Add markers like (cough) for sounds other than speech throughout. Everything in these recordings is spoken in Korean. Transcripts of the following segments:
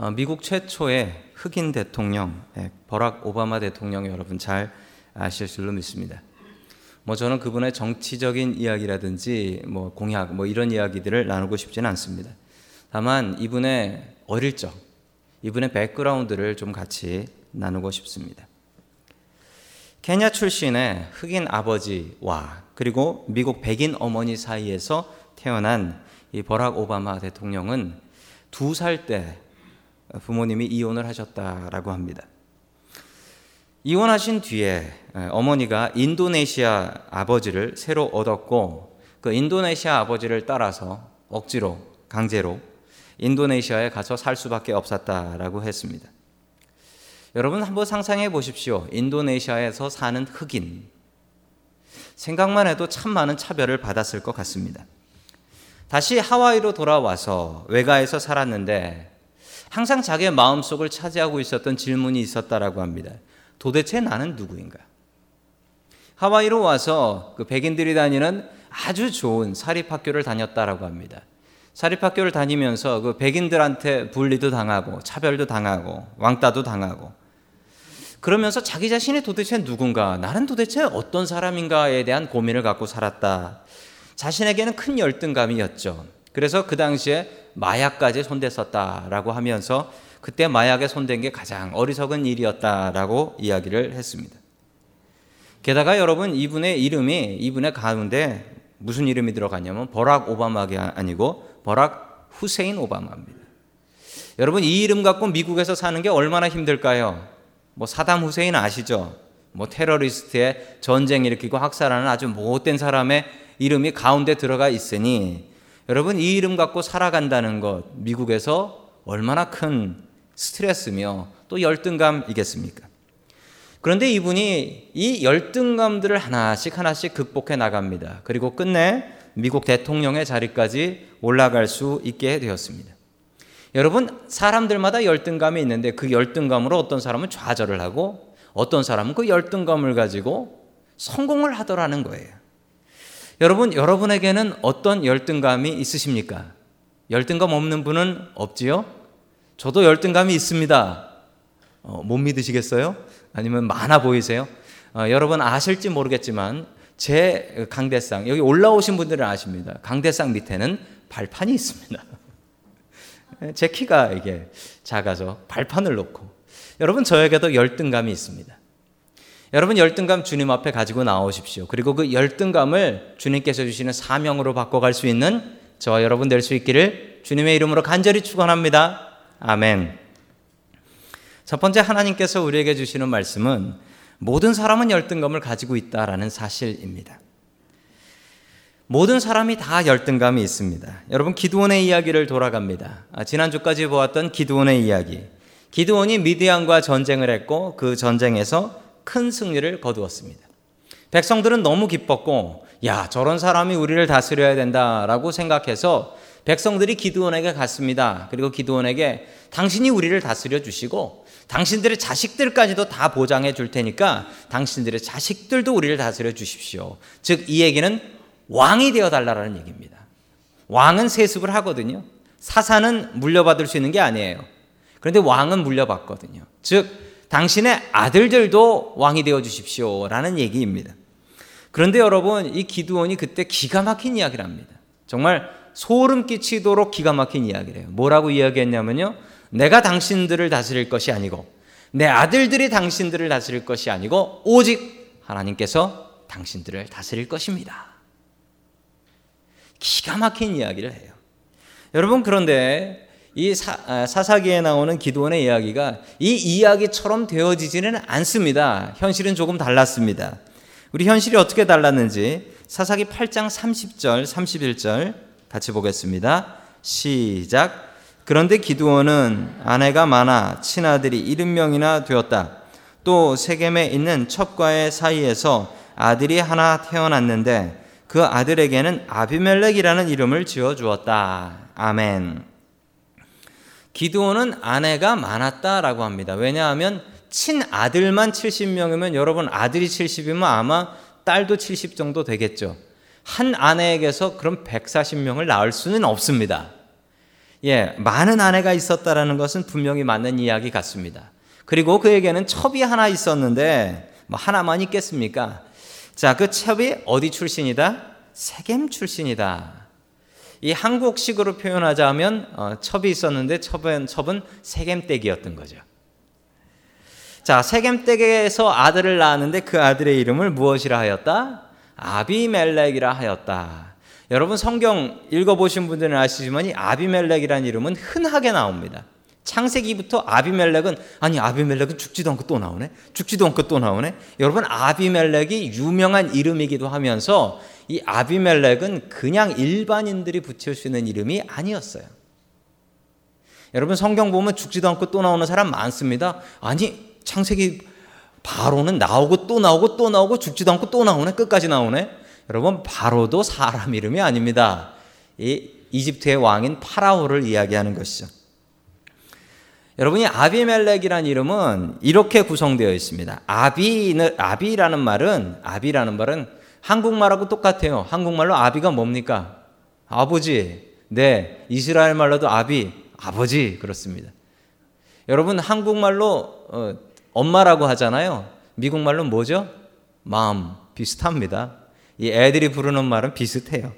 어, 미국 최초의 흑인 대통령 예, 버락 오바마 대통령 여러분 잘 아실 줄로 믿습니다. 뭐 저는 그분의 정치적인 이야기라든지 뭐 공약 뭐 이런 이야기들을 나누고 싶지는 않습니다. 다만 이분의 어릴 적, 이분의 백그라운드를 좀 같이 나누고 싶습니다. 케냐 출신의 흑인 아버지와 그리고 미국 백인 어머니 사이에서 태어난 이 버락 오바마 대통령은 두 살 때 부모님이 이혼을 하셨다라고 합니다. 이혼하신 뒤에 어머니가 인도네시아 아버지를 새로 얻었고 그 인도네시아 아버지를 따라서 억지로 강제로 인도네시아에 가서 살 수밖에 없었다라고 했습니다. 여러분 한번 상상해 보십시오. 인도네시아에서 사는 흑인. 생각만 해도 참 많은 차별을 받았을 것 같습니다. 다시 하와이로 돌아와서 외가에서 살았는데 항상 자기의 마음속을 차지하고 있었던 질문이 있었다라고 합니다. 도대체 나는 누구인가? 하와이로 와서 그 백인들이 다니는 아주 좋은 사립학교를 다녔다라고 합니다. 사립학교를 다니면서 그 백인들한테 분리도 당하고 차별도 당하고 왕따도 당하고 그러면서 자기 자신이 도대체 누군가 나는 도대체 어떤 사람인가에 대한 고민을 갖고 살았다. 자신에게는 큰 열등감이었죠. 그래서 그 당시에 마약까지 손댔었다라고 하면서 그때 마약에 손댄 게 가장 어리석은 일이었다라고 이야기를 했습니다. 게다가 여러분 이분의 이름이 이분의 가운데 무슨 이름이 들어갔냐면 버락 오바마가 아니고 버락 후세인 오바마입니다. 여러분 이 이름 갖고 미국에서 사는 게 얼마나 힘들까요? 뭐 사담 후세인 아시죠? 뭐 테러리스트의 전쟁 일으키고 학살하는 아주 못된 사람의 이름이 가운데 들어가 있으니 여러분 이 이름 갖고 살아간다는 것 미국에서 얼마나 큰 스트레스며 또 열등감이겠습니까? 그런데 이분이 이 열등감들을 하나씩 하나씩 극복해 나갑니다. 그리고 끝내 미국 대통령의 자리까지 올라갈 수 있게 되었습니다. 여러분, 사람들마다 열등감이 있는데 그 열등감으로 어떤 사람은 좌절을 하고 어떤 사람은 그 열등감을 가지고 성공을 하더라는 거예요. 여러분, 여러분에게는 어떤 열등감이 있으십니까? 열등감 없는 분은 없지요? 저도 열등감이 있습니다. 어, 못 믿으시겠어요? 아니면 많아 보이세요? 어, 여러분 아실지 모르겠지만 제 강대상 여기 올라오신 분들은 아십니다. 강대상 밑에는 발판이 있습니다. (laughs) 제 키가 이게 작아서 발판을 놓고 여러분 저에게도 열등감이 있습니다. 여러분 열등감 주님 앞에 가지고 나오십시오. 그리고 그 열등감을 주님께서 주시는 사명으로 바꿔갈 수 있는 저와 여러분 될 수 있기를 주님의 이름으로 간절히 축원합니다. 아멘. 첫 번째 하나님께서 우리에게 주시는 말씀은 모든 사람은 열등감을 가지고 있다라는 사실입니다. 모든 사람이 다 열등감이 있습니다. 여러분 기드온의 이야기를 돌아갑니다. 아, 지난주까지 보았던 기드온의 이야기. 기드온이 미디안과 전쟁을 했고 그 전쟁에서 큰 승리를 거두었습니다. 백성들은 너무 기뻤고 야 저런 사람이 우리를 다스려야 된다라고 생각해서 백성들이 기드온에게 갔습니다. 그리고 기드온에게 당신이 우리를 다스려 주시고 당신들의 자식들까지도 다 보장해 줄 테니까 당신들의 자식들도 우리를 다스려 주십시오. 즉 이 얘기는 왕이 되어 달라라는 얘기입니다. 왕은 세습을 하거든요. 사사는 물려받을 수 있는 게 아니에요. 그런데 왕은 물려받거든요. 즉 당신의 아들들도 왕이 되어 주십시오 라는 얘기입니다. 그런데 여러분 이 기드온이 그때 기가 막힌 이야기를 합니다. 정말 소름 끼치도록 기가 막힌 이야기를 해요. 뭐라고 이야기했냐면요. 내가 당신들을 다스릴 것이 아니고 내 아들들이 당신들을 다스릴 것이 아니고 오직 하나님께서 당신들을 다스릴 것입니다. 기가 막힌 이야기를 해요. 여러분 그런데 이 사, 아, 사기에 나오는 기도원의 이야기가 이 이야기처럼 되어지지는 않습니다. 현실은 조금 달랐습니다. 우리 현실이 어떻게 달랐는지 사사기 8장 30절, 31절 같이 보겠습니다. 시작. 그런데 기드온은 아내가 많아 친아들이 70명이나 되었다. 또 세겜에 있는 첩과의 사이에서 아들이 하나 태어났는데 그 아들에게는 아비멜렉이라는 이름을 지어 주었다. 아멘. 기드온은 아내가 많았다라고 합니다. 왜냐하면 친아들만 70명이면 여러분 아들이 70이면 아마 딸도 70 정도 되겠죠. 한 아내에게서 그럼 140명을 낳을 수는 없습니다. 예, 많은 아내가 있었다라는 것은 분명히 맞는 이야기 같습니다. 그리고 그에게는 첩이 하나 있었는데 뭐 하나만 있겠습니까? 자, 그 첩이 어디 출신이다? 세겜 출신이다. 이 한국식으로 표현하자면 어, 첩이 있었는데 첩은 첩은 세겜댁이었던 거죠. 자, 세겜댁에서 아들을 낳았는데 그 아들의 이름을 무엇이라 하였다? 아비멜렉이라 하였다. 여러분 성경 읽어보신 분들은 아시지만 이 아비멜렉이라는 이름은 흔하게 나옵니다. 창세기부터 아비멜렉은 아니 아비멜렉은 죽지도 않고 또 나오네. 죽지도 않고 또 나오네. 여러분 아비멜렉이 유명한 이름이기도 하면서 이 아비멜렉은 그냥 일반인들이 붙일 수 있는 이름이 아니었어요. 여러분 성경 보면 죽지도 않고 또 나오는 사람 많습니다. 아니 창세기 바로는 나오고 또 나오고 또 나오고 죽지도 않고 또 나오네. 끝까지 나오네. 여러분 바로도 사람 이름이 아닙니다. 이 이집트의 왕인 파라오를 이야기하는 것이죠. 여러분이 아비멜렉이라는 이름은 이렇게 구성되어 있습니다. 아비는 아비라는 말은 아비라는 말은 한국말하고 똑같아요. 한국말로 아비가 뭡니까? 아버지. 네, 이스라엘 말로도 아비, 아버지 그렇습니다. 여러분 한국말로 어, 엄마라고 하잖아요. 미국 말로 뭐죠? 마음 비슷합니다. 이 애들이 부르는 말은 비슷해요.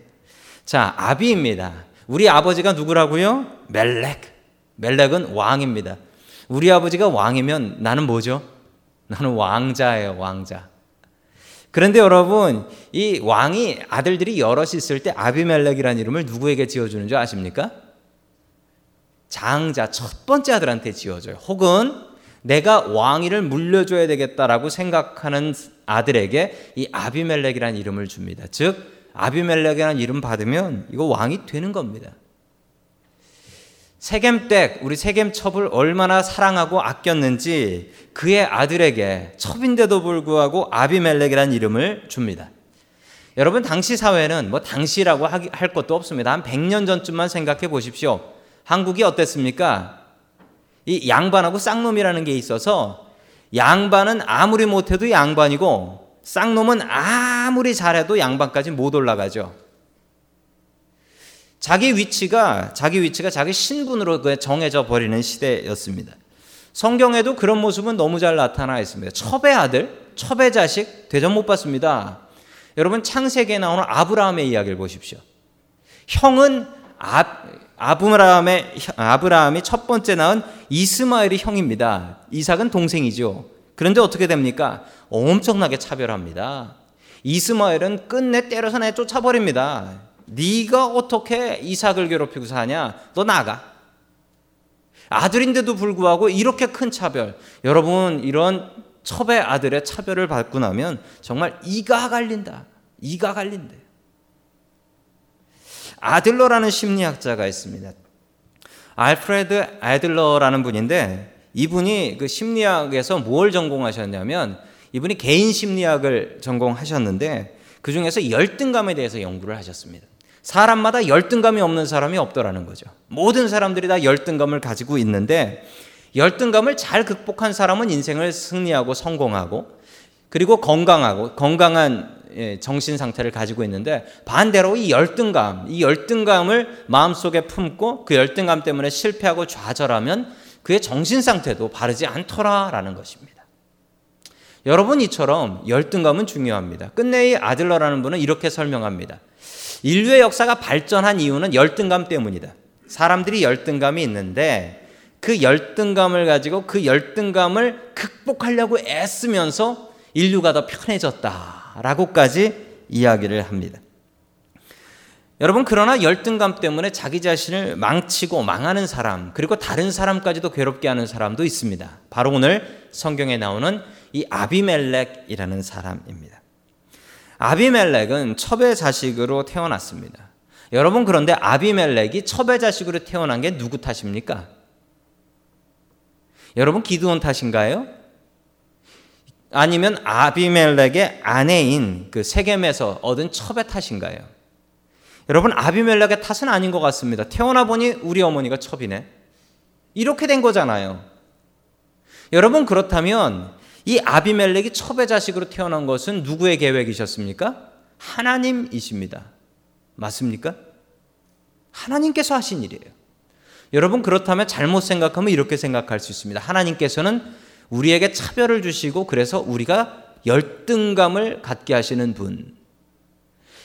자, 아비입니다. 우리 아버지가 누구라고요? 멜렉. 멜렉은 왕입니다. 우리 아버지가 왕이면 나는 뭐죠? 나는 왕자예요, 왕자. 그런데 여러분, 이 왕이 아들들이 여럿이 있을 때 아비멜렉이라는 이름을 누구에게 지어주는 줄 아십니까? 장자, 첫 번째 아들한테 지어줘요. 혹은 내가 왕위를 물려줘야 되겠다라고 생각하는 아들에게 이 아비멜렉이라는 이름을 줍니다. 즉 아비멜렉이라는 이름 받으면 이거 왕이 되는 겁니다. 세겜댁 우리 세겜 첩을 얼마나 사랑하고 아꼈는지 그의 아들에게 첩인데도 불구하고 아비멜렉이라는 이름을 줍니다. 여러분 당시 사회는 뭐 당시라고 할 것도 없습니다. 한 100년 전쯤만 생각해 보십시오. 한국이 어땠습니까? 이 양반하고 쌍놈이라는 게 있어서 양반은 아무리 못해도 양반이고 쌍놈은 아무리 잘해도 양반까지 못 올라가죠. 자기 위치가 자기 위치가 자기 신분으로 정해져 버리는 시대였습니다. 성경에도 그런 모습은 너무 잘 나타나 있습니다. 첩의 아들, 첩의 자식 대접 못 받습니다. 여러분 창세기에 나오는 아브라함의 이야기를 보십시오. 형은 아, 아브라함의 아브라함이 첫 번째 낳은 이스마엘이 형입니다. 이삭은 동생이죠. 그런데 어떻게 됩니까? 엄청나게 차별합니다. 이스마엘은 끝내 때려서 내 쫓아 버립니다. 네가 어떻게 이삭을 괴롭히고 사냐? 너 나가. 아들인데도 불구하고 이렇게 큰 차별. 여러분 이런 첩의 아들의 차별을 받고 나면 정말 이가 갈린다. 이가 갈린대. 아들러라는 심리학자가 있습니다. 알프레드 아들러라는 분인데 이분이 그 심리학에서 뭘 전공하셨냐면 이분이 개인 심리학을 전공하셨는데 그 중에서 열등감에 대해서 연구를 하셨습니다. 사람마다 열등감이 없는 사람이 없더라는 거죠. 모든 사람들이 다 열등감을 가지고 있는데 열등감을 잘 극복한 사람은 인생을 승리하고 성공하고 그리고 건강하고 건강한 예, 정신 상태를 가지고 있는데 반대로 이 열등감, 이 열등감을 마음속에 품고 그 열등감 때문에 실패하고 좌절하면 그의 정신 상태도 바르지 않더라라는 것입니다. 여러분 이처럼 열등감은 중요합니다. 끝내 이 아들러라는 분은 이렇게 설명합니다. 인류의 역사가 발전한 이유는 열등감 때문이다. 사람들이 열등감이 있는데 그 열등감을 가지고 그 열등감을 극복하려고 애쓰면서 인류가 더 편해졌다라고까지 이야기를 합니다. 여러분 그러나 열등감 때문에 자기 자신을 망치고 망하는 사람 그리고 다른 사람까지도 괴롭게 하는 사람도 있습니다. 바로 오늘 성경에 나오는 이 아비멜렉이라는 사람입니다. 아비멜렉은 첩의 자식으로 태어났습니다. 여러분 그런데 아비멜렉이 첩의 자식으로 태어난 게 누구 탓입니까? 여러분 기드온 탓인가요? 아니면 아비멜렉의 아내인 그 세겜에서 얻은 첩의 탓인가요? 여러분 아비멜렉의 탓은 아닌 것 같습니다. 태어나 보니 우리 어머니가 첩이네. 이렇게 된 거잖아요. 여러분 그렇다면 이 아비멜렉이 첩의 자식으로 태어난 것은 누구의 계획이셨습니까? 하나님이십니다. 맞습니까? 하나님께서 하신 일이에요. 여러분 그렇다면 잘못 생각하면 이렇게 생각할 수 있습니다. 하나님께서는 우리에게 차별을 주시고 그래서 우리가 열등감을 갖게 하시는 분.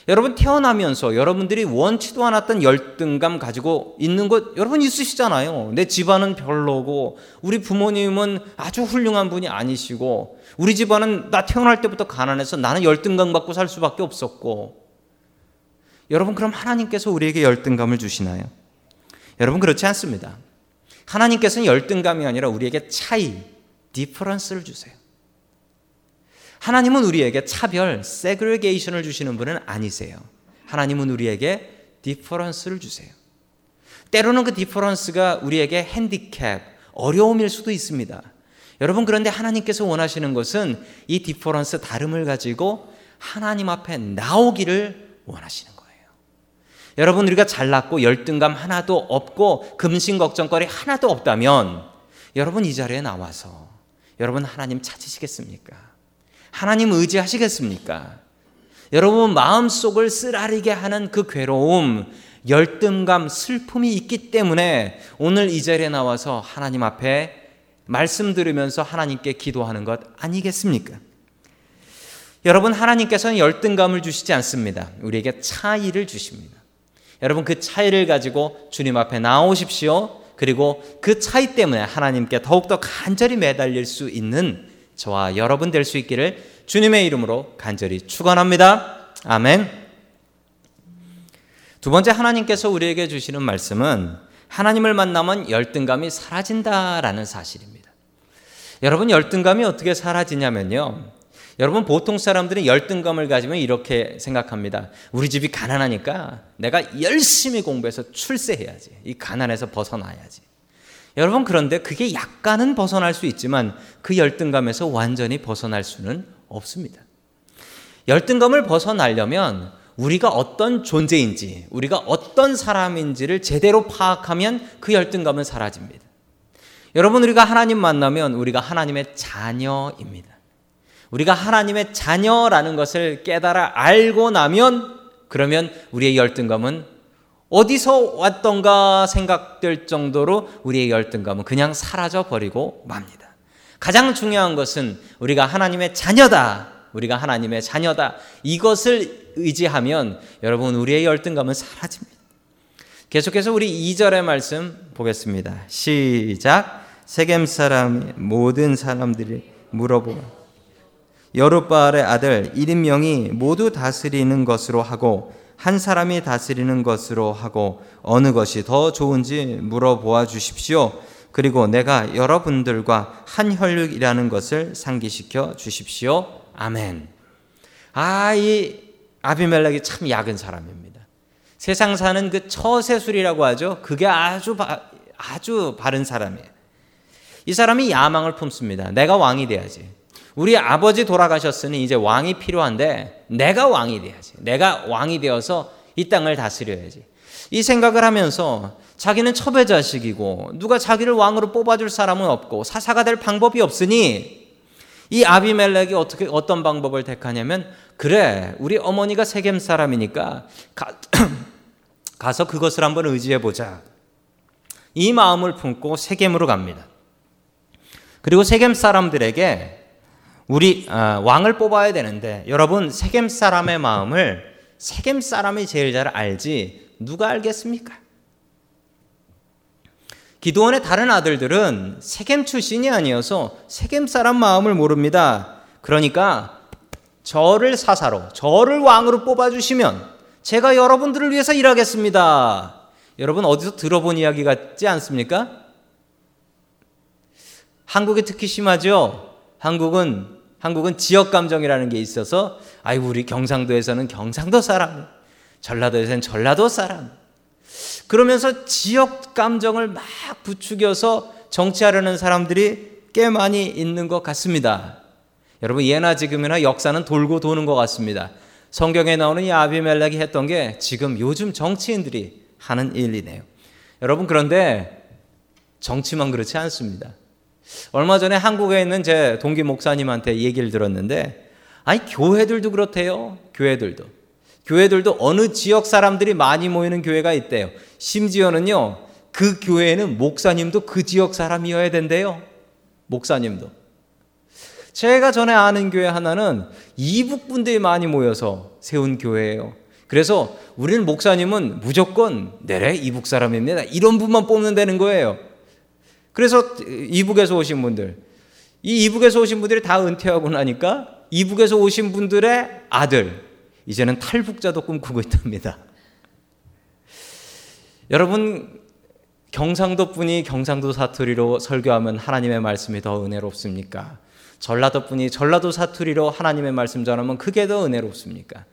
여러분 태어나면서 여러분들이 원치도 않았던 열등감 가지고 있는 것 여러분 있으시잖아요. 내 집안은 별로고 우리 부모님은 아주 훌륭한 분이 아니시고 우리 집안은 나 태어날 때부터 가난해서 나는 열등감 갖고 살 수밖에 없었고 여러분 그럼 하나님께서 우리에게 열등감을 주시나요? 여러분 그렇지 않습니다. 하나님께서는 열등감이 아니라 우리에게 차이, difference를 주세요. 하나님은 우리에게 차별, segregation을 주시는 분은 아니세요. 하나님은 우리에게 difference를 주세요. 때로는 그 difference가 우리에게 핸디캡, 어려움일 수도 있습니다. 여러분 그런데 하나님께서 원하시는 것은 이 difference 다름을 가지고 하나님 앞에 나오기를 원하시는 거예요. 여러분 우리가 잘났고 열등감 하나도 없고 금신 걱정거리 하나도 없다면 여러분 이 자리에 나와서 여러분 하나님 찾으시겠습니까? 하나님 의지하시겠습니까? 여러분 마음속을 쓰라리게 하는 그 괴로움, 열등감, 슬픔이 있기 때문에 오늘 이 자리에 나와서 하나님 앞에 말씀 들으면서 하나님께 기도하는 것 아니겠습니까? 여러분 하나님께서는 열등감을 주시지 않습니다. 우리에게 차이를 주십니다. 여러분 그 차이를 가지고 주님 앞에 나오십시오. 그리고 그 차이 때문에 하나님께 더욱더 간절히 매달릴 수 있는 저와 여러분 될 수 있기를 주님의 이름으로 간절히 축원합니다. 아멘. 두 번째 하나님께서 우리에게 주시는 말씀은 하나님을 만나면 열등감이 사라진다라는 사실입니다. 여러분 열등감이 어떻게 사라지냐면요. 여러분 보통 사람들이 열등감을 가지면 이렇게 생각합니다. 우리 집이 가난하니까 내가 열심히 공부해서 출세해야지. 이 가난에서 벗어나야지. 여러분 그런데 그게 약간은 벗어날 수 있지만 그 열등감에서 완전히 벗어날 수는 없습니다. 열등감을 벗어나려면 우리가 어떤 존재인지, 우리가 어떤 사람인지를 제대로 파악하면 그 열등감은 사라집니다. 여러분, 우리가 하나님 만나면 우리가 하나님의 자녀입니다. 우리가 하나님의 자녀라는 것을 깨달아 알고 나면 그러면 우리의 열등감은 어디서 왔던가 생각될 정도로 우리의 열등감은 그냥 사라져 버리고 맙니다. 가장 중요한 것은 우리가 하나님의 자녀다. 우리가 하나님의 자녀다. 이것을 의지하면 여러분 우리의 열등감은 사라집니다. 계속해서 우리 2절의 말씀 보겠습니다. 시작. 세겜 사람 모든 사람들이 물어보 여룻바알의 아들 이름명이 모두 다스리는 것으로 하고 한 사람이 다스리는 것으로 하고 어느 것이 더 좋은지 물어보아 주십시오. 그리고 내가 여러분들과 한 혈육이라는 것을 상기시켜 주십시오. 아멘. 아, 이 아비멜렉이 참 약은 사람입니다. 세상 사는 그 처세술이라고 하죠. 그게 아주 바, 아주 바른 사람이에요. 이 사람이 야망을 품습니다. 내가 왕이 돼야지. 우리 아버지 돌아가셨으니 이제 왕이 필요한데 내가 왕이 돼야지. 내가 왕이 되어서 이 땅을 다스려야지. 이 생각을 하면서 자기는 첩의 자식이고 누가 자기를 왕으로 뽑아줄 사람은 없고 사사가 될 방법이 없으니 이 아비멜렉이 어떻게 어떤 방법을 택하냐면 그래 우리 어머니가 세겜 사람이니까 가, (clears throat) 가서 그것을 한번 의지해 보자. 이 마음을 품고 세겜으로 갑니다. 그리고 세겜 사람들에게 우리 어, 왕을 뽑아야 되는데 여러분 세겜 사람의 마음을 세겜 사람이 제일 잘 알지 누가 알겠습니까? 기도원의 다른 아들들은 세겜 출신이 아니어서 세겜 사람 마음을 모릅니다. 그러니까 저를 사사로 저를 왕으로 뽑아 주시면 제가 여러분들을 위해서 일하겠습니다. 여러분 어디서 들어본 이야기 같지 않습니까? 한국에 특히 심하죠. 한국은 한국은 지역 감정이라는 게 있어서 아이고 우리 경상도에서는 경상도 사람, 전라도에서는 전라도 사람. 그러면서 지역 감정을 막 부추겨서 정치하려는 사람들이 꽤 많이 있는 것 같습니다. 여러분 예나 지금이나 역사는 돌고 도는 것 같습니다. 성경에 나오는 이 아비멜렉이 했던 게 지금 요즘 정치인들이 하는 일이네요. 여러분 그런데 정치만 그렇지 않습니다. 얼마 전에 한국에 있는 제 동기 목사님한테 얘기를 들었는데, 아니, 교회들도 그렇대요. 교회들도. 교회들도 어느 지역 사람들이 많이 모이는 교회가 있대요. 심지어는요, 그 교회는 목사님도 그 지역 사람이어야 된대요. 목사님도. 제가 전에 아는 교회 하나는 이북 분들이 많이 모여서 세운 교회예요. 그래서 우리는 목사님은 무조건 내래 이북 사람입니다. 이런 분만 뽑는 되는 거예요. 그래서 이북에서 오신 분들, 이 이북에서 오신 분들이 다 은퇴하고 나니까 이북에서 오신 분들의 아들, 이제는 탈북자도 꿈꾸고 있답니다. 여러분, 경상도 분이 경상도 사투리로 설교하면 하나님의 말씀이 더 은혜롭습니까? 전라도 분이 전라도 사투리로 하나님의 말씀 전하면 그게 더 은혜롭습니까?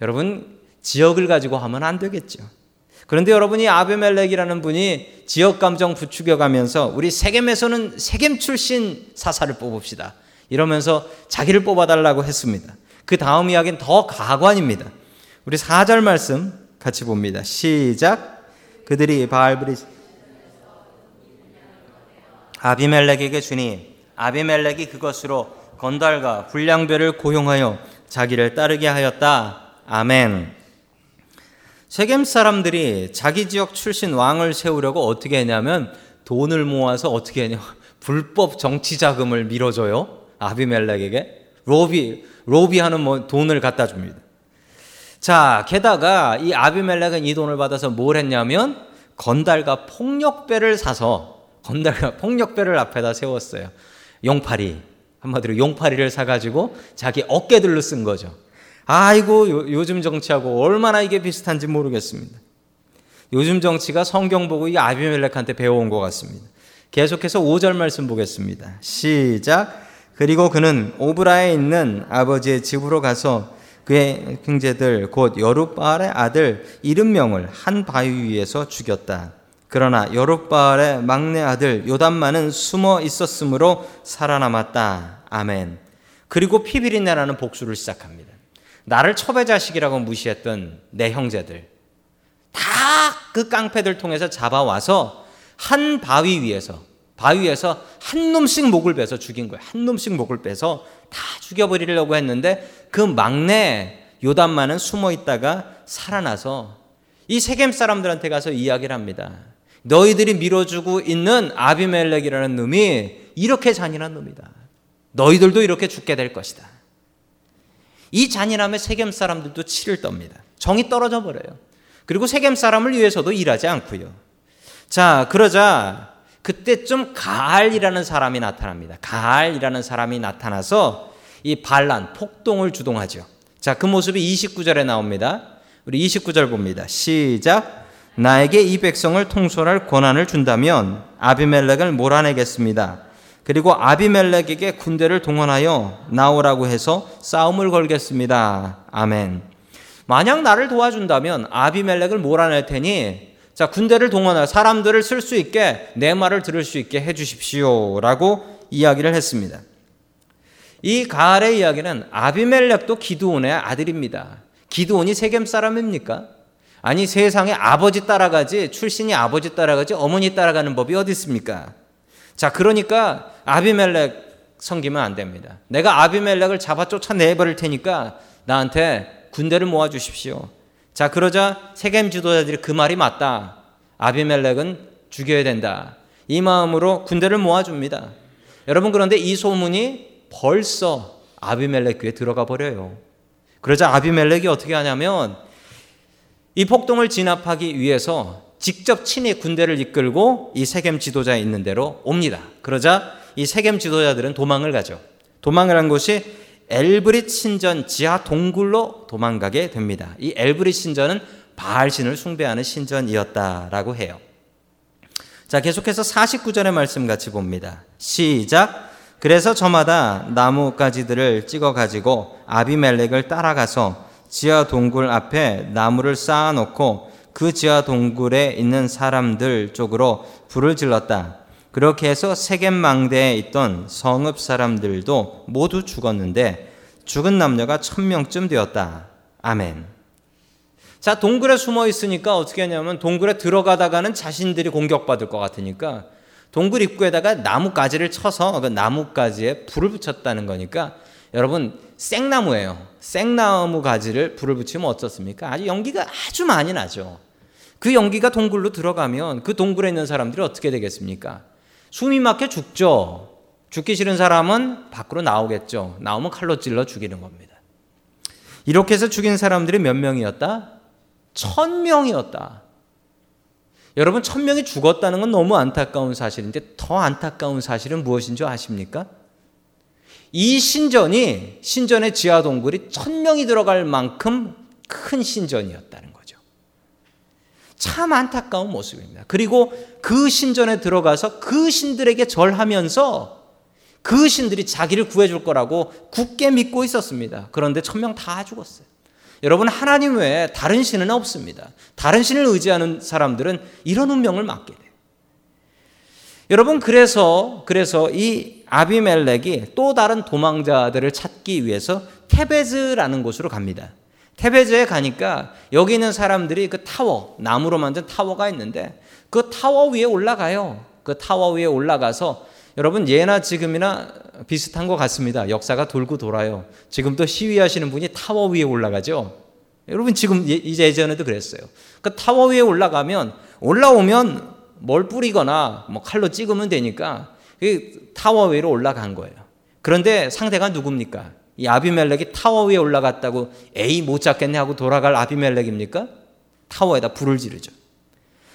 여러분, 지역을 가지고 하면 안 되겠죠. 그런데 여러분이 아베멜렉이라는 분이 지역 감정 부추겨 가면서 우리 세겜에서는 세겜 출신 사사를 뽑읍시다. 이러면서 자기를 뽑아달라고 했습니다. 그 다음 이야기는 더 가관입니다. 우리 4절 말씀 같이 봅니다. 시작. 그들이 바알브리 아비멜렉에게 주니 아비멜렉이 그것으로 건달과 불량배를 고용하여 자기를 따르게 하였다. 아멘. 세겜 사람들이 자기 지역 출신 왕을 세우려고 어떻게 했냐면 돈을 모아서 어떻게 했냐 (laughs) 불법 정치 자금을 밀어줘요. 아비멜렉에게 로비 로비하는 뭐 돈을 갖다 줍니다. 자, 게다가 이 아비멜렉은 이 돈을 받아서 뭘 했냐면 건달과 폭력배를 사서 건달과 (laughs) 폭력배를 앞에다 세웠어요. 용팔이 한마디로 용팔이를 사가지고 자기 어깨들로 쓴 거죠. 아이고 요, 즘 정치하고 얼마나 이게 비슷한지 모르겠습니다. 요즘 정치가 성경 보고 이 아비멜렉한테 배워온 것 같습니다. 계속해서 5절 말씀 보겠습니다. 시작. 그리고 그는 오브라에 있는 아버지의 집으로 가서 그의 형제들 곧 여룻바알의 아들 이름명을 한 바위 위에서 죽였다. 그러나 여룻바알의 막내 아들 요담만은 숨어 있었으므로 살아남았다. 아멘. 그리고 피비린내라는 복수를 시작합니다. 나를 첩의 자식이라고 무시했던 내 형제들 다 그 깡패들 통해서 잡아와서 한 바위 위에서 바위에서 한 놈씩 목을 베서 죽인 거예요. 한 놈씩 목을 빼서 다 죽여버리려고 했는데 그 막내 요담만은 숨어 있다가 살아나서 이 세겜 사람들한테 가서 이야기를 합니다. 너희들이 밀어주고 있는 아비멜렉이라는 놈이 이렇게 잔인한 놈이다. 너희들도 이렇게 죽게 될 것이다. 이 잔인함에 세겜 사람들도 치를 떱니다. 정이 떨어져 버려요. 그리고 세겜 사람을 위해서도 일하지 않고요. 자, 그러자 그때좀 가알이라는 사람이 나타납니다. 가알이라는 사람이 나타나서 이 반란, 폭동을 주동하죠. 자, 그 모습이 29절에 나옵니다. 우리 29절 봅니다. 시작. 나에게 이 백성을 통솔할 권한을 준다면 아비멜렉을 몰아내겠습니다. 그리고 아비멜렉에게 군대를 동원하여 나오라고 해서 싸움을 걸겠습니다. 아멘. 만약 나를 도와준다면 아비멜렉을 몰아낼 테니 자, 군대를 동원하 사람들을 쓸 수 있게 내 말을 들을 수 있게 해 주십시오라고 이야기를 했습니다. 이 가알의 이야기는 아비멜렉도 기드온의 아들입니다. 기드온이 세겜 사람입니까? 아니 세상에 아버지 따라가지 출신이 아버지 따라가지 어머니 따라가는 법이 어디 있습니까? 자, 그러니까 아비멜렉 섬기면 안 됩니다. 내가 아비멜렉을 잡아 쫓아내 버릴 테니까 나한테 군대를 모아 주십시오. 자, 그러자 세겜 지도자들이 그 말이 맞다. 아비멜렉은 죽여야 된다. 이 마음으로 군대를 모아줍니다. 여러분, 그런데 이 소문이 벌써 아비멜렉 귀에 들어가 버려요. 그러자 아비멜렉이 어떻게 하냐면 이 폭동을 진압하기 위해서 직접 친히 군대를 이끌고 이 세겜 지도자 있는 대로 옵니다. 그러자 이 세겜 지도자들은 도망을 가죠. 도망을 한 곳이 엘브릿 신전 지하 동굴로 도망가게 됩니다. 이 엘브릿 신전은 바알 신을 숭배하는 신전이었다라고 해요. 자, 계속해서 49절의 말씀 같이 봅니다. 시작. 그래서 저마다 나뭇가지들을 찍어 가지고 아비멜렉을 따라가서 지하 동굴 앞에 나무를 쌓아 놓고 그 지하 동굴에 있는 사람들 쪽으로 불을 질렀다. 그렇게 해서 세겜 망대에 있던 성읍 사람들도 모두 죽었는데 죽은 남녀가 천 명쯤 되었다. 아멘. 자, 동굴에 숨어 있으니까 어떻게 하냐면 동굴에 들어가다가는 자신들이 공격받을 것 같으니까 동굴 입구에다가 나뭇가지를 쳐서 그 나뭇가지에 불을 붙였다는 거니까 여러분 생나무예요. 생나무 가지를 불을 붙이면 어떻습니까? 아주 연기가 아주 많이 나죠. 그 연기가 동굴로 들어가면 그 동굴에 있는 사람들이 어떻게 되겠습니까? 숨이 막혀 죽죠. 죽기 싫은 사람은 밖으로 나오겠죠. 나오면 칼로 찔러 죽이는 겁니다. 이렇게 해서 죽인 사람들이 몇 명이었다? 천 명이었다. 여러분, 천 명이 죽었다는 건 너무 안타까운 사실인데 더 안타까운 사실은 무엇인 줄 아십니까? 이 신전이 신전의 지하 동굴이 천 명이 들어갈 만큼 큰 신전이었다는 거죠. 참 안타까운 모습입니다. 그리고 그 신전에 들어가서 그 신들에게 절하면서 그 신들이 자기를 구해줄 거라고 굳게 믿고 있었습니다. 그런데 천명 다 죽었어요. 여러분, 하나님 외에 다른 신은 없습니다. 다른 신을 의지하는 사람들은 이런 운명을 맞게 돼요. 여러분, 그래서, 그래서 이 아비멜렉이 또 다른 도망자들을 찾기 위해서 Thebez라는 곳으로 갑니다. Thebez에 가니까 여기 있는 사람들이 그 타워, 나무로 만든 타워가 있는데 그 타워 위에 올라가요. 그 타워 위에 올라가서 여러분 예나 지금이나 비슷한 것 같습니다. 역사가 돌고 돌아요. 지금도 시위하시는 분이 타워 위에 올라가죠. 여러분 지금 예, 이제 예전에도 그랬어요. 그 타워 위에 올라가면 올라오면 뭘 뿌리거나 뭐 칼로 찍으면 되니까 그 타워 위로 올라간 거예요. 그런데 상대가 누굽니까? 이 아비멜렉이 타워 위에 올라갔다고 에이 못 잡겠네 하고 돌아갈 아비멜렉입니까? 타워에다 불을 지르죠.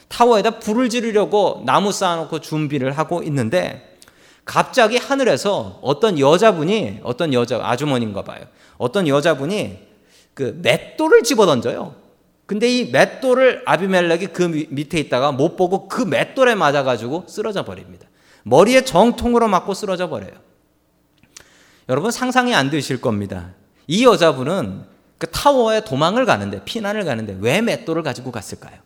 타워에다 불을 지르려고 나무 쌓아놓고 준비를 하고 있는데 갑자기 하늘에서 어떤 여자분이 어떤 여자 아주머니인가 봐요. 어떤 여자분이 그 맷돌을 집어 던져요. 근데 이 맷돌을 아비멜렉이 그 밑에 있다가 못 보고 그 맷돌에 맞아 가지고 쓰러져 버립니다. 머리에 정통으로 맞고 쓰러져 버려요. 여러분 상상이 안 되실 겁니다. 이 여자분은 그 타워에 도망을 가는데 피난을 가는데 왜 맷돌을 가지고 갔을까요?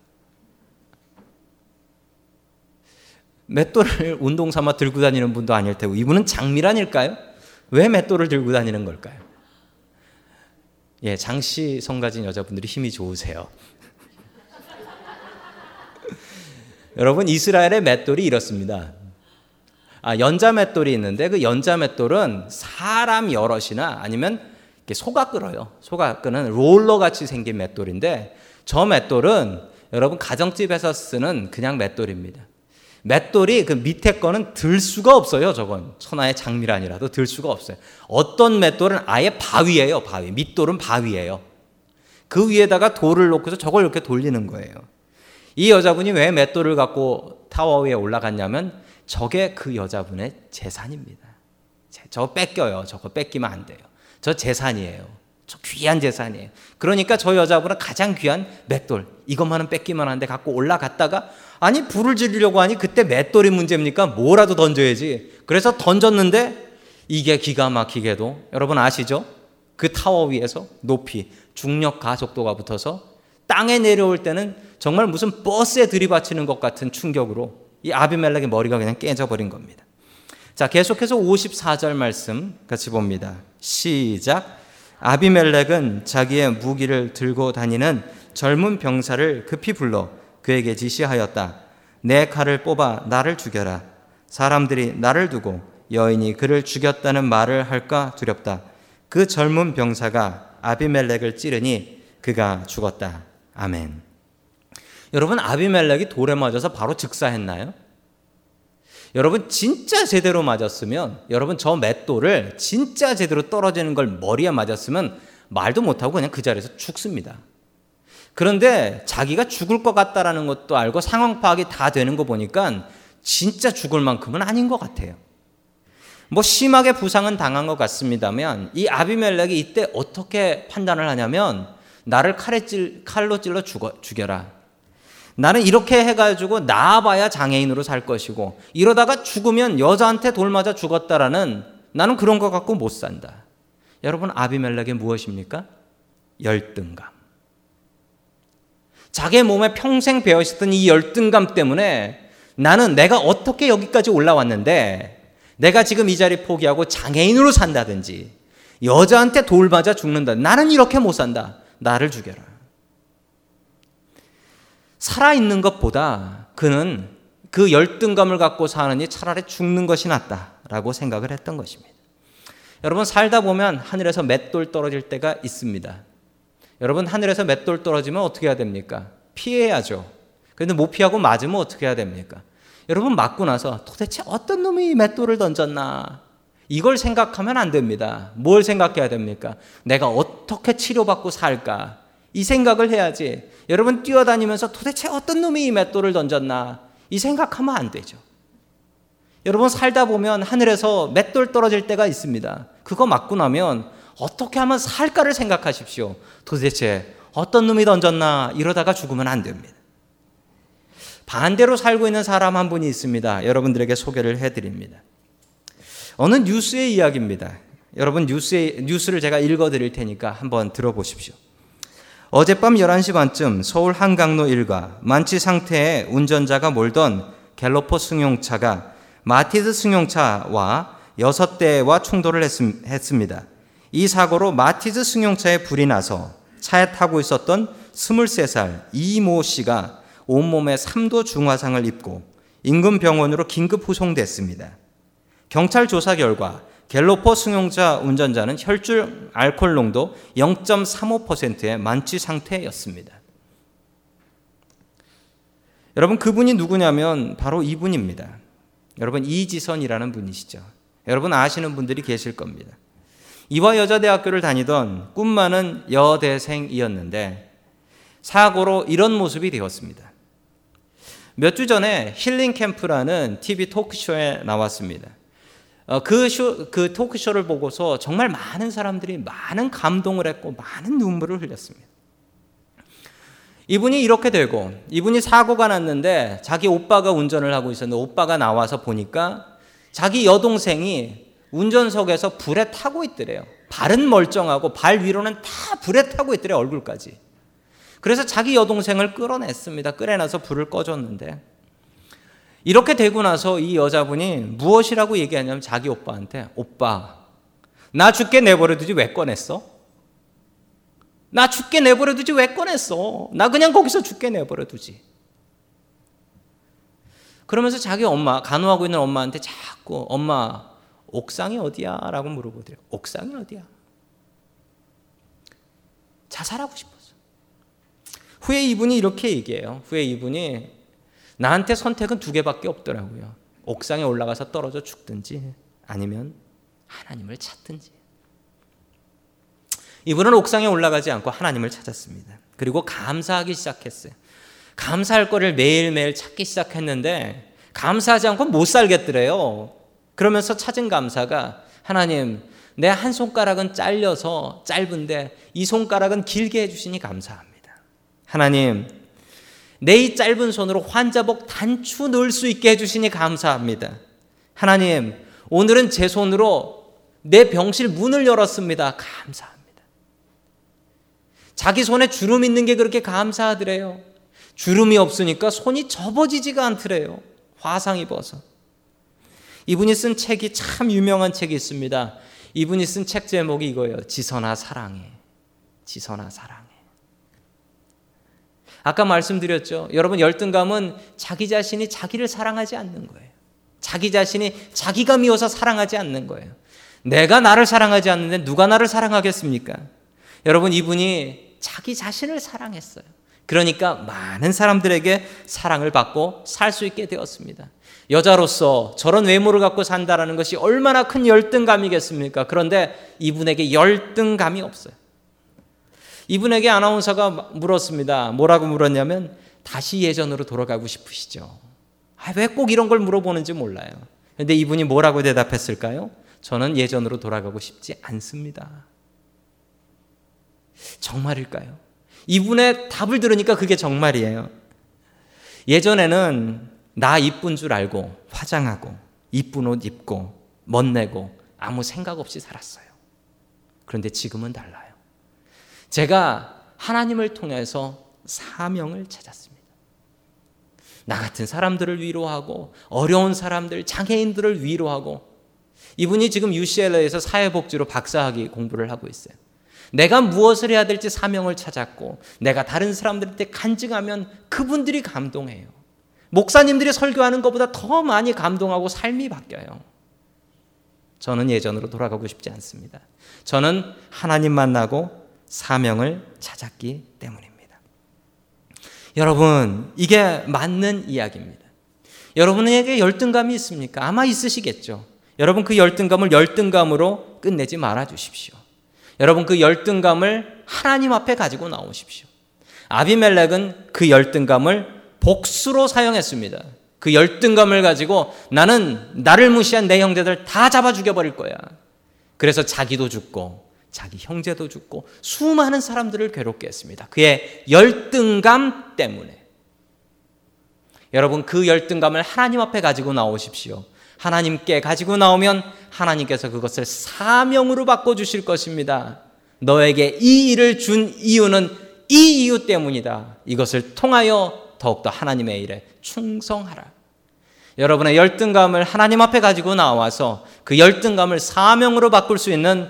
맷돌을 (laughs) 운동 삼아 들고 다니는 분도 아닐 테고 이분은 장미란일까요? 왜 맷돌을 들고 다니는 걸까요? 예, 장씨 성 가진 여자분들이 힘이 좋으세요. (laughs) 여러분 이스라엘의 맷돌이 이렇습니다. 아, 연자 맷돌이 있는데 그 연자 맷돌은 사람 여럿이나 아니면 소가 끌어요. 소가 끄는 롤러 같이 생긴 맷돌인데 저 맷돌은 여러분 가정집에서 쓰는 그냥 맷돌입니다. 맷돌이 그 밑에 거는 들 수가 없어요. 저건 천하의 장미란이라도 들 수가 없어요. 어떤 맷돌은 아예 바위예요. 바위. 밑돌은 바위예요. 그 위에다가 돌을 놓고서 저걸 이렇게 돌리는 거예요. 이 여자분이 왜 맷돌을 갖고 타워 위에 올라갔냐면 저게 그 여자분의 재산입니다. 저 뺏겨요. 저거 뺏기면 안 돼요. 저 재산이에요. 저 귀한 재산이에요. 그러니까 저 여자분은 가장 귀한 맷돌 이것만은 뺏기면 안 돼 갖고 올라갔다가 아니 불을 지르려고 하니 그때 맷돌이 문제입니까? 뭐라도 던져야지. 그래서 던졌는데 이게 기가 막히게도 여러분 아시죠? 그 타워 위에서 높이 중력 가속도가 붙어서 땅에 내려올 때는 정말 무슨 버스에 들이받치는 것 같은 충격으로 이 아비멜렉의 머리가 그냥 깨져버린 겁니다. 자, 계속해서 54절 말씀 같이 봅니다. 시작. 아비멜렉은 자기의 무기를 들고 다니는 젊은 병사를 급히 불러 그에게 지시하였다. 내 칼을 뽑아 나를 죽여라. 사람들이 나를 두고 여인이 그를 죽였다는 말을 할까 두렵다. 그 젊은 병사가 아비멜렉을 찌르니 그가 죽었다. 아멘. 여러분 아비멜렉이 돌에 맞아서 바로 즉사했나요? 여러분 진짜 제대로 맞았으면 여러분 저 맷돌을 진짜 제대로 떨어지는 걸 머리에 맞았으면 말도 못하고 그냥 그 자리에서 죽습니다. 그런데 자기가 죽을 것 같다라는 것도 알고 상황 파악이 다 되는 거 보니까 진짜 죽을 만큼은 아닌 것 같아요. 뭐 심하게 부상은 당한 것 같습니다만 이 아비멜렉이 이때 어떻게 판단을 하냐면 나를 칼에 찔, 칼로 찔러 죽어, 죽여라. 나는 이렇게 해가지고 나아봐야 장애인으로 살 것이고 이러다가 죽으면 여자한테 돌 맞아 죽었다라는 나는 그런 거 갖고 못 산다. 여러분 아비멜렉의 무엇입니까? 열등감. 자기 몸에 평생 배어 있었던 이 열등감 때문에 나는 내가 어떻게 여기까지 올라왔는데 내가 지금 이 자리 포기하고 장애인으로 산다든지 여자한테 돌 맞아 죽는다. 나는 이렇게 못 산다. 나를 죽여라. 살아있는 것보다 그는 그 열등감을 갖고 사느니 차라리 죽는 것이 낫다라고 생각을 했던 것입니다. 여러분 살다 보면 하늘에서 맷돌 떨어질 때가 있습니다. 여러분 하늘에서 맷돌 떨어지면 어떻게 해야 됩니까? 피해야죠. 근데 못 피하고 맞으면 어떻게 해야 됩니까? 여러분 맞고 나서 도대체 어떤 놈이 맷돌을 던졌나? 이걸 생각하면 안 됩니다. 뭘 생각해야 됩니까? 내가 어떻게 치료받고 살까? 이 생각을 해야지. 여러분 뛰어다니면서 도대체 어떤 놈이 이 맷돌을 던졌나? 이 생각하면 안 되죠. 여러분 살다 보면 하늘에서 맷돌 떨어질 때가 있습니다. 그거 맞고 나면 어떻게 하면 살까를 생각하십시오. 도대체 어떤 놈이 던졌나 이러다가 죽으면 안 됩니다. 반대로 살고 있는 사람 한 분이 있습니다. 여러분들에게 소개를 해드립니다. 어느 뉴스의 이야기입니다. 여러분 뉴스의, 뉴스를 제가 읽어 드릴 테니까 한번 들어보십시오. 어젯밤 11시 반쯤 서울 한강로 일가 만취 상태의 운전자가 몰던 갤로퍼 승용차가 마티즈 승용차와 6대와 충돌을 했습니다. 이 사고로 마티즈 승용차에 불이 나서 차에 타고 있었던 23살 이모 씨가 온몸에 3도 중화상을 입고 인근 병원으로 긴급 후송됐습니다. 경찰 조사 결과 갤로퍼 승용차 운전자는 혈중 알코올 농도 0.35%의 만취 상태였습니다. 여러분 그분이 누구냐면 바로 이분입니다. 여러분 이지선이라는 분이시죠. 여러분 아시는 분들이 계실 겁니다. 이화 여자대학교를 다니던 꿈 많은 여대생이었는데 사고로 이런 모습이 되었습니다. 몇 주 전에 힐링 캠프라는 TV 토크쇼에 나왔습니다. 어, 그, 쇼, 그 토크쇼를 보고서 정말 많은 사람들이 많은 감동을 했고 많은 눈물을 흘렸습니다. 이분이 이렇게 되고 이분이 사고가 났는데 자기 오빠가 운전을 하고 있었는데 오빠가 나와서 보니까 자기 여동생이 운전석에서 불에 타고 있더래요. 발은 멀쩡하고 발 위로는 다 불에 타고 있더래요. 얼굴까지. 그래서 자기 여동생을 끌어냈습니다. 끌어내서 불을 꺼줬는데 이렇게 되고 나서 이 여자분이 무엇이라고 얘기하냐면 자기 오빠한테 오빠 나 죽게 내버려 두지 왜 꺼냈어? 나 죽게 내버려 두지 왜 꺼냈어? 나 그냥 거기서 죽게 내버려 두지. 그러면서 자기 엄마 간호하고 있는 엄마한테 자꾸 엄마 옥상이 어디야? 라고 물어보더래요. 옥상이 어디야? 자살하고 싶었어. 후에 이분이 이렇게 얘기해요. 후에 이분이 나한테 선택은 두 개밖에 없더라고요. 옥상에 올라가서 떨어져 죽든지 아니면 하나님을 찾든지. 이분은 옥상에 올라가지 않고 하나님을 찾았습니다. 그리고 감사하기 시작했어요. 감사할 거를 매일매일 찾기 시작했는데 감사하지 않고 못 살겠더래요. 그러면서 찾은 감사가 하나님 내 한 손가락은 잘려서 짧은데 이 손가락은 길게 해주시니 감사합니다. 하나님 내 이 짧은 손으로 환자복 단추 넣을 수 있게 해주시니 감사합니다. 하나님, 오늘은 제 손으로 내 병실 문을 열었습니다. 감사합니다. 자기 손에 주름 있는 게 그렇게 감사하더래요. 주름이 없으니까 손이 접어지지가 않더래요. 화상 입어서. 이분이 쓴 책이 참 유명한 책이 있습니다. 이분이 쓴 책 제목이 이거예요. 지선아 사랑해. 지선아 사랑해. 아까 말씀드렸죠. 여러분 열등감은 자기 자신이 자기를 사랑하지 않는 거예요. 자기 자신이 자기가 미워서 사랑하지 않는 거예요. 내가 나를 사랑하지 않는데 누가 나를 사랑하겠습니까? 여러분 이분이 자기 자신을 사랑했어요. 그러니까 많은 사람들에게 사랑을 받고 살 수 있게 되었습니다. 여자로서 저런 외모를 갖고 산다라는 것이 얼마나 큰 열등감이겠습니까? 그런데 이분에게 열등감이 없어요. 이분에게 아나운서가 물었습니다. 뭐라고 물었냐면 다시 예전으로 돌아가고 싶으시죠? 아, 왜 꼭 이런 걸 물어보는지 몰라요. 근데 이분이 뭐라고 대답했을까요? 저는 예전으로 돌아가고 싶지 않습니다. 정말일까요? 이분의 답을 들으니까 그게 정말이에요. 예전에는 나 이쁜 줄 알고 화장하고 이쁜 옷 입고 멋내고 아무 생각 없이 살았어요. 그런데 지금은 달라요. 제가 하나님을 통해서 사명을 찾았습니다. 나 같은 사람들을 위로하고 어려운 사람들, 장애인들을 위로하고 이분이 지금 UCLA에서 사회복지로 박사학위 공부를 하고 있어요. 내가 무엇을 해야 될지 사명을 찾았고 내가 다른 사람들한테 간증하면 그분들이 감동해요. 목사님들이 설교하는 것보다 더 많이 감동하고 삶이 바뀌어요. 저는 예전으로 돌아가고 싶지 않습니다. 저는 하나님 만나고 사명을 찾았기 때문입니다. 여러분, 이게 맞는 이야기입니다. 여러분에게 열등감이 있습니까? 아마 있으시겠죠. 여러분 그 열등감을 열등감으로 끝내지 말아 주십시오. 여러분 그 열등감을 하나님 앞에 가지고 나오십시오. 아비멜렉은 그 열등감을 복수로 사용했습니다. 그 열등감을 가지고 나는 나를 무시한 내 형제들 다 잡아 죽여버릴 거야. 그래서 자기도 죽고 자기 형제도 죽고 수많은 사람들을 괴롭게 했습니다. 그의 열등감 때문에. 여러분 그 열등감을 하나님 앞에 가지고 나오십시오. 하나님께 가지고 나오면 하나님께서 그것을 사명으로 바꿔 주실 것입니다. 너에게 이 일을 준 이유는 이 이유 때문이다. 이것을 통하여 더욱더 하나님의 일에 충성하라. 여러분의 열등감을 하나님 앞에 가지고 나와서 그 열등감을 사명으로 바꿀 수 있는